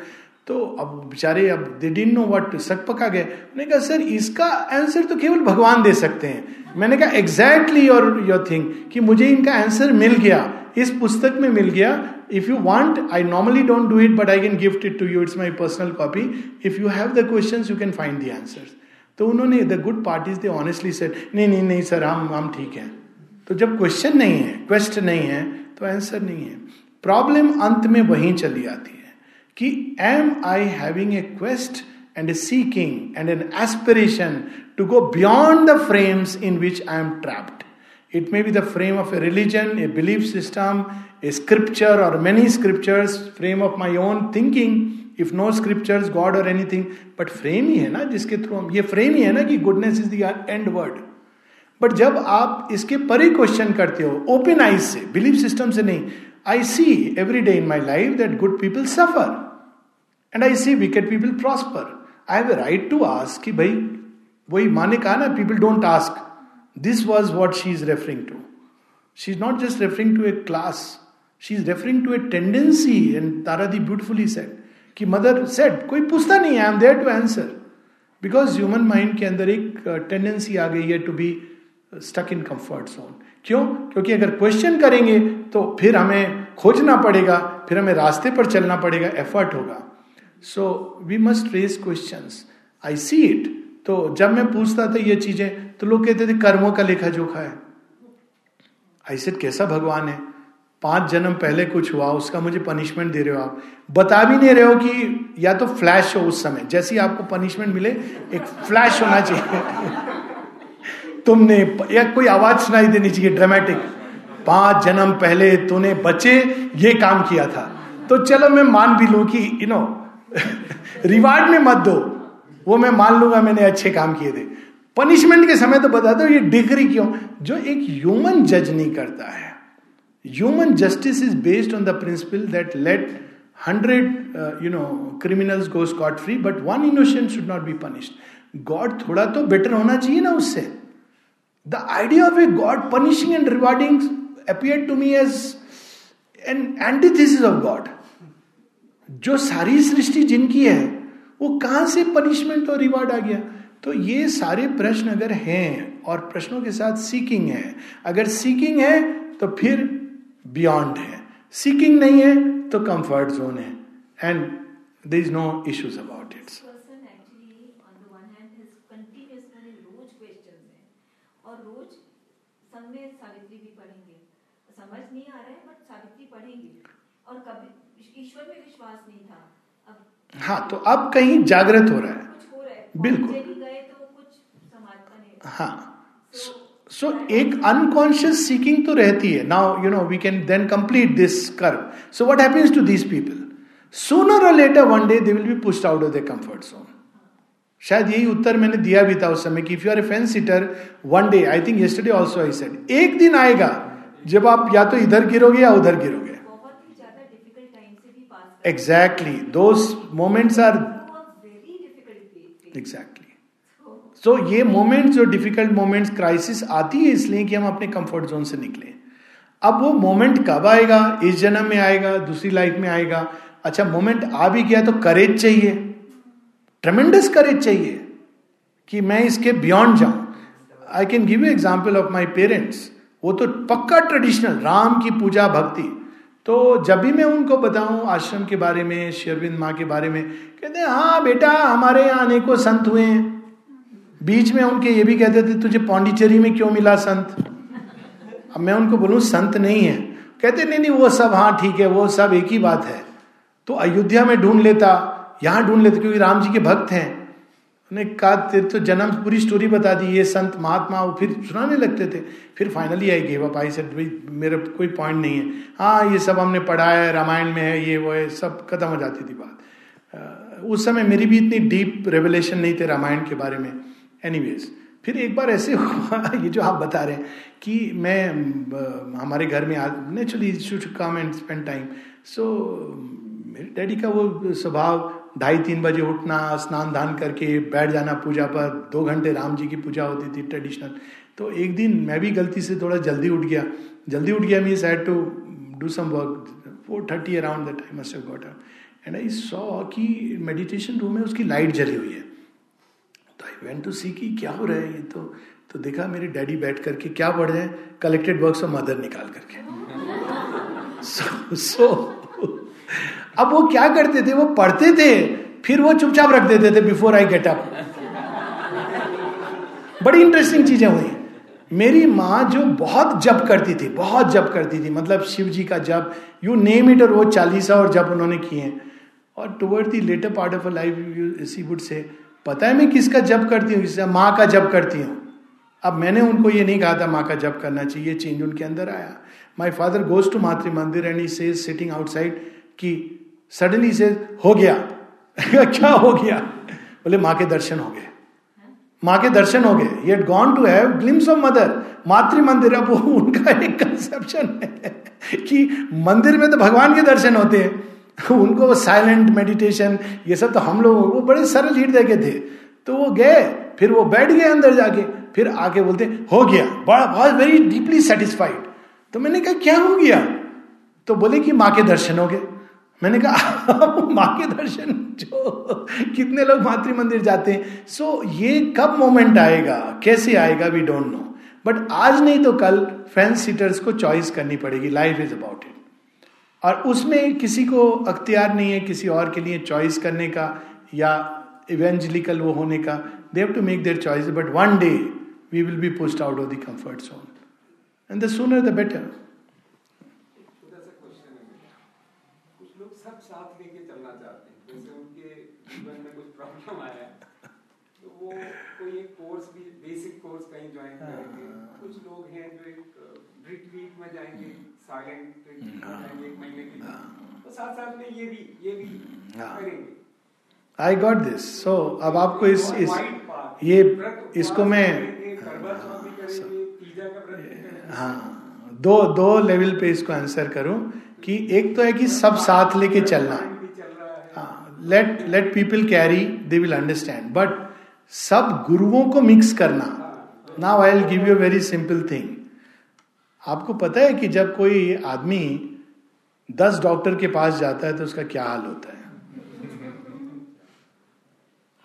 तो अब बेचारे, अब दे डिन नो वट सक पका गए। मैंने कहा, सर, इसका आंसर तो केवल भगवान दे सकते हैं। मैंने कहा एग्जैक्टली योर योर थिंग कि मुझे इनका आंसर मिल गया। इस पुस्तक में मिल गया। If you want I normally don't do it but I can gift it to you it's my personal copy if you have the question you can find the answer तो उन्होंने the good parties they honestly said नहीं नहीं नहीं, sir, हम हम ठीक है। तो जब क्वेश्चन नहीं है क्वेश्चन नहीं है तो आंसर नहीं है। प्रॉब्लम अंत में वहीं चली आती है कि am I having a quest and a seeking and an aspiration to go beyond the frames in which I am trapped it may be the frame of a religion a belief system a scripture और many scriptures frame of my own thinking if no scriptures God और anything but frame ही है ना जिसके through हम ये frame ही है ना कि goodness is the end word but जब आप इसके परे क्वेश्चन करते हो ओपन आइज़ से बिलीफ सिस्टम से नहीं I see every day in my life that good people suffer and I see wicked people prosper I have right to ask कि भाई वही माने कहा ना people don't ask this was what she is referring to she is not just referring to a class she is referring to a tendency and Tara di beautifully said कि mother said कोई पूछता नहीं I am there to answer because human mind के अंदर एक tendency uh, आ गई है to be stuck in comfort zone क्यों? क्योंकि अगर क्वेश्चन करेंगे तो फिर हमें खोजना पड़ेगा, फिर हमें रास्ते पर चलना पड़ेगा एफर्ट होगा। So we must raise question I see it तो जब मैं पूछता था ये चीज़ें तो लोग कहते थे, कर्मों का लेखा जोखा है। आई सेड कैसा भगवान है? पाँच जन्म पहले कुछ हुआ, उसका मुझे पनिशमेंट दे रहे हो आप। बता भी नहीं रहे हो कि या तो फ्लैश हो उस समय। जैसे आपको पनिशमेंट मिले, एक फ्लैश होना चाहिए। तुमने या कोई आवाज़ सुनाई देनी चाहिए ड्रामेटिक पाँच जन्म पहले तूने बचे, ये काम किया था। तो चलो मैं मान भी लू कि यू नो रिवार्ड में मत दो। वो मैं मान लूँगा, मैंने अच्छे काम किए थे। पनिशमेंट के समय तो बता दो, ये डिग्री क्यों? जो एक ह्यूमन जज नहीं करता है। Human justice is based on the principle that let hundred you know criminals go scot free but one innocent should not be punished God थोड़ा तो बेटर होना चाहिए ना उससे। The idea of a God punishing and rewarding appeared to me as an antithesis of God. जो सारी सृष्टि जिनकी है, वो कहाँ से पनिशमेंट और रिवार्ड आ गया? तो ये सारे प्रश्न अगर हैं और प्रश्नों के साथ सीकिंग है, अगर सीकिंग है तो फिर बियॉन्ड है। सीकिंग नहीं है तो कंफर्ट जोन है। And there is no issues about it person actually on the one hand has continuous मैंने रोज क्वेश्चंस हैं और रोज संग में सावित्री भी पढ़ेंगे। समझ नहीं आ रहा है बट सावित्री पढ़ेंगे। और कभी ईश्वर में विश्वास नहीं था। अब हाँ तो अब कहीं जागृत हो रहा है। कुछ हो रहा है। बिल्कुल। गए तो कुछ समाजता नहीं हाँ। सो एक अनकॉन्शियस सीकिंग तो रहती है। Now you know we can then complete this curve so what happens to these people sooner और later one day they will be pushed out of the comfort zone शायद यही उत्तर मैंने दिया भी था उस समय कि if you are a fence sitter one day I think yesterday also I said एक दिन आएगा जब आप या तो इधर गिरोगे या उधर गिरोगे। एग्जैक्टली दो मोमेंट्स आर एग्जैक्टली सो ये मोमेंट्स जो डिफ़िकल्ट मोमेंट्स क्राइसिस आती है इसलिए कि हम अपने कंफर्ट जोन से निकले। अब वो मोमेंट कब आएगा? इस जन्म में आएगा? दूसरी लाइफ में आएगा? अच्छा मोमेंट आ भी गया तो करेज चाहिए। ट्रमेंडस करेज चाहिए कि मैं इसके बियॉन्ड जाऊँ। I can give you example of my parents वो तो पक्का ट्रेडिशनल राम की पूजा भक्ति। तो जब भी मैं उनको बताऊँ आश्रम के बारे में, शेरविंद माँ के बारे में, कहते हैं हाँ बेटा, हमारे यहाँ अनेकों संत हुए हैं। बीच में उनके ये भी कहते थे, तुझे पौंडीचेरी में क्यों मिला संत? अब मैं उनको बोलूँ, संत नहीं है। कहते, नहीं नहीं, वो सब हाँ ठीक है, वो सब एक ही बात है। तो अयोध्या में ढूंढ लेता। यहाँ ढूंढ लेते क्योंकि राम जी के भक्त हैं। उन्हें कहा, तेरे तो जन्म पूरी स्टोरी बता दी, ये संत, महात्मा, वो फिर सुनाने लगते थे। फिर finally I gave up I said भाई, मेरा कोई पॉइंट नहीं है। हाँ ये सब हमने पढ़ा है, रामायण में है, ये, वो है, सब खत्म हो जाती थी बात। उस समय मेरी भी इतनी डीप रेवलेशन नहीं थे रामायण के बारे में। एनीवेज फिर एक बार ऐसे हुआ, ये जो आप बता रहे हैं, कि मैं हमारे घर में naturally should come and spend time so मेरे डैडी का वो स्वभाव ढाई तीन बजे उठना स्नान धान करके बैठ जाना पूजा पर। दो घंटे राम जी की पूजा होती थी ट्रेडिशनल तो एक दिन मैं भी गलती से थोड़ा जल्दी उठ गया। जल्दी उठ गया means had to do some work four thirty around that I must got and I saw कि मेडिटेशन रूम में उसकी लाइट जली हुई है। तो आई वेंट टू सी कि क्या हो रहा है ये तो। तो देखा मेरे डैडी बैठ करके क्या पढ़ रहे हैं? कलेक्टेड वर्क्स ऑफ़ मदर निकाल करके। सो so, so, अब वो क्या करते थे? वो पढ़ते थे। फिर वो चुपचाप रख देते थे बिफोर आई गेट अप बड़ी इंटरेस्टिंग चीज़ें हुई। मेरी माँ जो बहुत जप करती थी, बहुत जप करती थी मतलब शिव जी का जप यू नेम इट और वो चालीसा और जप उन्होंने किए और toward the latter part of a life she would से पता है मैं किसका जप करती हूँ? किसका माँ का जप करती हूँ। अब मैंने उनको ये नहीं कहा था, माँ का जप करना चाहिए। चेंज उनके अंदर आया। माई फादर गोज टू मातृ मंदिर एंड ही से सिटिंग आउटसाइड कि सडनली से हो गया क्या हो गया बोले, माँ के दर्शन हो गए. माँ के दर्शन हो गए? ये gone to have glimpse of mother Matrimandir अब उनका एक कंसेप्शन है कि मंदिर में तो भगवान के दर्शन होते हैं। उनको वो साइलेंट मेडिटेशन ये सब तो हम लोग वो बड़े सरल हृदय के थे। तो वो गए, फिर वो बैठ गए अंदर जाके, फिर आके बोलते, हो गया। बड़ा, बहुत वेरी डीपली सेटिस्फाइड तो मैंने कहा, क्या हो गया? तो बोले कि, माँ के दर्शन हो गए। मैंने कहा माँ के दर्शन जो कितने लोग मातृ मंदिर जाते हैं? सो so, ये कब मोमेंट आएगा? कैसे आएगा? वी डोंट नो बट आज नहीं तो कल फैंस सीटर्स को चॉइस करनी पड़ेगी. लाइफ इज़ अबाउट इट और उसमें किसी को अख्तियार नहीं है किसी और के लिए चॉइस करने का या इवेंजलिकल वो होने का. They have to make their choice but one day we will be pushed out of the comfort zone and the sooner the better कुछ लोग सब साथ लेके चलना चाहते हैं जैसे उनके जीवन कुछ तो वो कोई एक कोर्स भी बेसिक कोर्स कहीं ज्वाइन करेंगे। कुछ लोग हैं जो एक रिट्रीट में जाएँगे साइलेंट रिट्रीट में जाएँगे एक महीने के लिए। तो साथ साथ में ये भी ये भी करेंगे। आई गॉट दिस सो अब आपको इस इस ये इसको मैं हाँ। दो दो लेवल पे इसको आंसर करूँ कि एक तो है कि सब साथ लेके चलना। Let let people carry they will understand but सब गुरुओं को मिक्स करना now I will give you very simple thing आपको पता है कि जब कोई आदमी दस डॉक्टर के पास जाता है तो उसका क्या हाल होता है?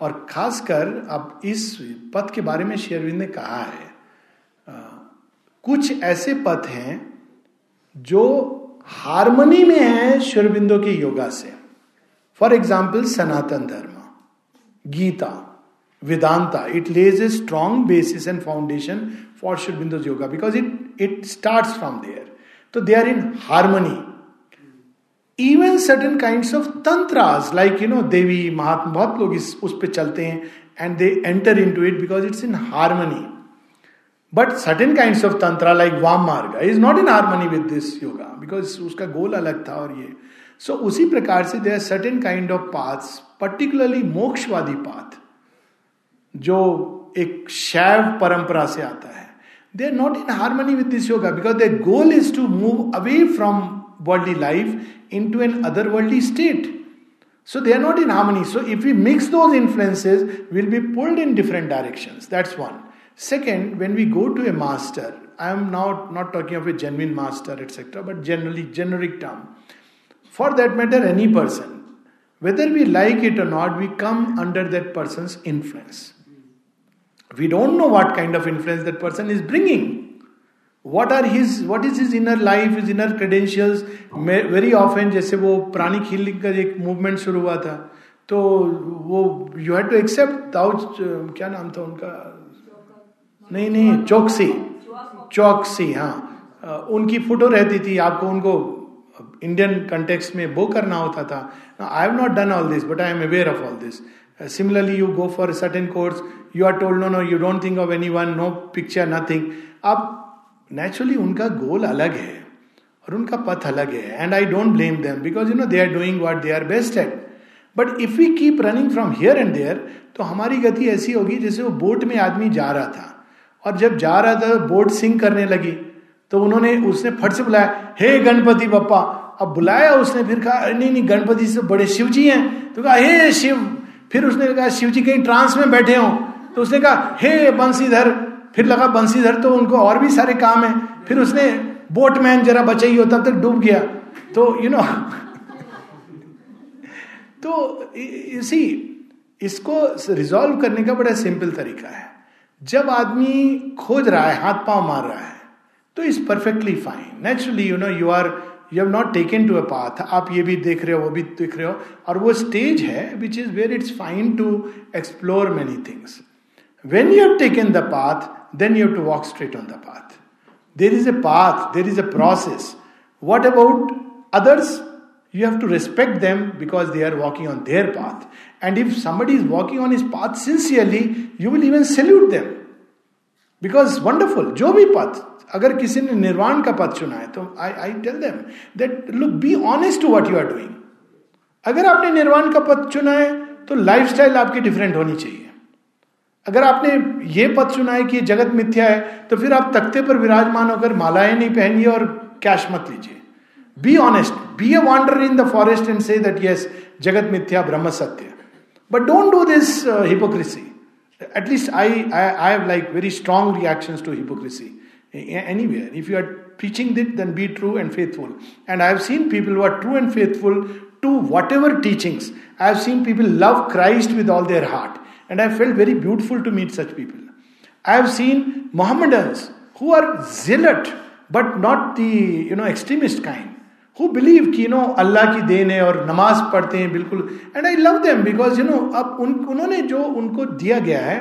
और खासकर अब इस पथ के बारे में शेरविंद ने कहा है कुछ ऐसे पथ हैं जो हारमोनी में है शेरबिंदो के योगा से। फॉर एग्ज़ाम्पल सनातन धर्म Gita Vedanta. It lays a strong basis and foundation for Aurobindo yoga because it, it starts from there. So they are in harmony. Even certain kinds of tantras, like you know, Devi, Mahatma, बहुत लोग इस उस पे चलते हैं and they enter into it because it's in harmony. But certain kinds of tantra like Vam Marga is not in harmony with this yoga because उसका goal अलग था और ये so, उसी प्रकार से there certain kind of of particularly मोक्षवादी path जो एक शैव परंपरा से आता है। They are not in harmony with this yoga because the goal is to move away from worldly life into another worldly state so they are not in harmony so if we mix those influences will be pulled in different direction that's one second when we go to a master I am not not talking of a genuine master etcetera but generally generic term for that matter any person whether we like it or not we come under that person influence we don't know what kind of influence that person is bringing what are his what is his inner life is inner credential very often जैसे वो प्राणी खिल का एक movement शुरू हुआ था तो वो यू हैड टू एक्सेप्ट दाउच क्या नाम था उनका? नहीं नहीं, चौकसी। चौकसी हाँ। उनकी फ़ोटो रहती थी, आपको उनको इंडियन कंटेक्स में वो करना होता था। I have not done all this but I am aware of all this similarly you go for certain course you are told no no you don't think of any one no picture nothing अब naturally उनका goal अलग है, और उनका पथ अलग है and I don't blame them because you know they are doing what they are best at but if we keep running from here and there तो हमारी गति ऐसी होगी जैसे वो बोट में आदमी जा रहा था। और जब जा रहा था बोट सिंक करने लगी तो उन्होंने, उसने फट से बुलाया, हे गणपति बप्पा अब बुलाया उसने, फिर कहा नहीं नहीं, गणपति से बड़े शिव जी हैं। तो कहा, हे शिव। फिर उसने कहा शिव जी कहीं ट्रांस में बैठे हो। तो उसने कहा, हे बंसीधर फिर लगा बंसीधर तो उनको और भी सारे काम है। फिर उसने बोटमैन जरा बचाई तब तक डूब गया। तो यू नो तो इसी इसको रिजॉल्व करने का बड़ा सिंपल तरीका है। जब आदमी खोज रहा है हाथ पाँव मार रहा है तो is perfectly fine naturally you know you are you have not taken to a path आप ये भी देख रहे हो वो भी देख रहे हो। और वो स्टेज है which is where it's fine to explore many things when you have taken the path then you have to walk straight on the path there is a path there is a process what about others you have to respect them because they are walking on their path. And if somebody is walking on his path sincerely, you will even salute them. Because wonderful जो भी पथ, अगर किसी ने निर्वाण का पथ चुना है तो I I tell them that look be honest to what you are doing अगर आपने निर्वाण का पथ चुना है तो लाइफस्टाइल आपकी डिफरेंट होनी चाहिए। अगर आपने ये पथ चुना है कि जगत मिथ्या है तो फिर आप तख्ते पर विराजमान होकर मालाएँ नहीं पहनिए और कैश मत लीजिए। Be honest be a wander in the forest and say that yes जगत मिथ्या, ब्रह्म सत्य but don't do this hypocrisy At least I, I, I have like very strong reactions to hypocrisy anywhere. If you are preaching it, then be true and faithful. And I have seen people who are true and faithful to whatever teachings. I have seen people love Christ with all their heart. And I felt very beautiful to meet such people. I have seen Mohammedans who are zealot, but not the you know extremist kind. Who believe कि you know अल्लाह की देन है और नमाज़ पढ़ते हैं, बिल्कुल। And I love them because you know अब उन, उन्होंने जो उनको दिया गया है,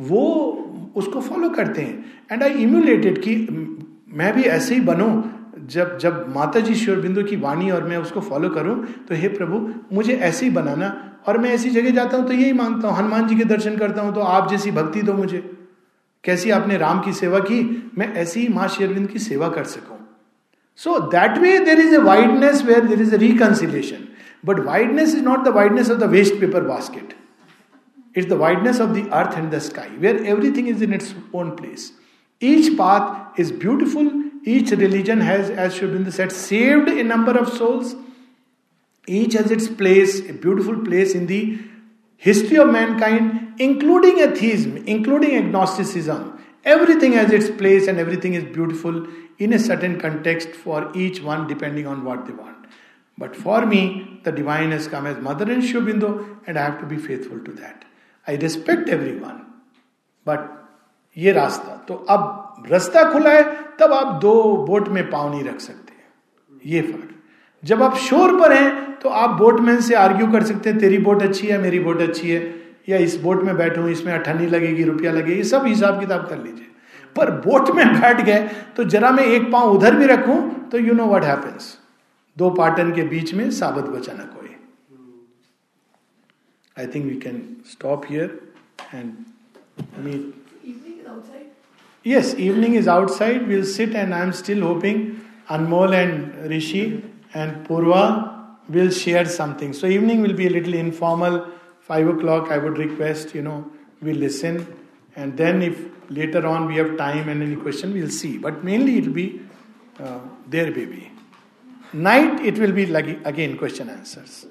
वो उसको फॉलो करते हैं। एंड आई इम्यूलेटेड कि मैं भी ऐसे ही बनूं, जब जब माता जी श्योर बिंदु की वाणी और मैं उसको फॉलो करूँ तो हे प्रभु, मुझे ऐसे ही बनाना। और मैं ऐसी जगह जाता हूँ तो यही माँगता हूँ, हनुमान जी के दर्शन करता हूँ तो आप जैसी भक्ति दो मुझे। कैसी आपने राम की सेवा की, मैं ऐसी ही माँ शेरविंद की सेवा कर सकूँ। So that way there is a wideness where there is a reconciliation. But wideness is not the wideness of the waste paper basket. It's the wideness of the earth and the sky, where everything is in its own place. Each path is beautiful. Each religion has, as Shubhendu said, saved a number of souls. Each has its place, a beautiful place in the history of mankind, including atheism, including agnosticism. Everything has its place and everything is beautiful in a certain context for each one depending on what they want. But for me, the divine has come as mother in Sri and I have to be faithful to that. I respect every but ये रास्ता तो अब रास्ता खुला है तब आप दो बोट में पाव नहीं रख सकते ये फ़र्क जब आप शोर पर हैं तो आप बोटमैन से आर्ग्यू कर सकते हैं तेरी बोट अच्छी है मेरी बोट अच्छी है या इस बोट में बैठूं इसमें अठन्नी लगेगी रुपया लगेगी सब हिसाब किताब कर लीजिए पर बोट में बैठ गए तो जरा मैं एक पाँव उधर भी रखूँ तो यू नो व्हाट हैपेंस दो पार्टन के बीच में साबत बचाना कोई। I think we can stop here and meet yes evening is outside will sit and I am still hoping Anmol and Rishi and Purva will share something so evening will be little informal five o'clock I would request you know we listen and then if later on we have time and any question, we'll see. But mainly it will be uh, their baby. Night, it will be like again question answers.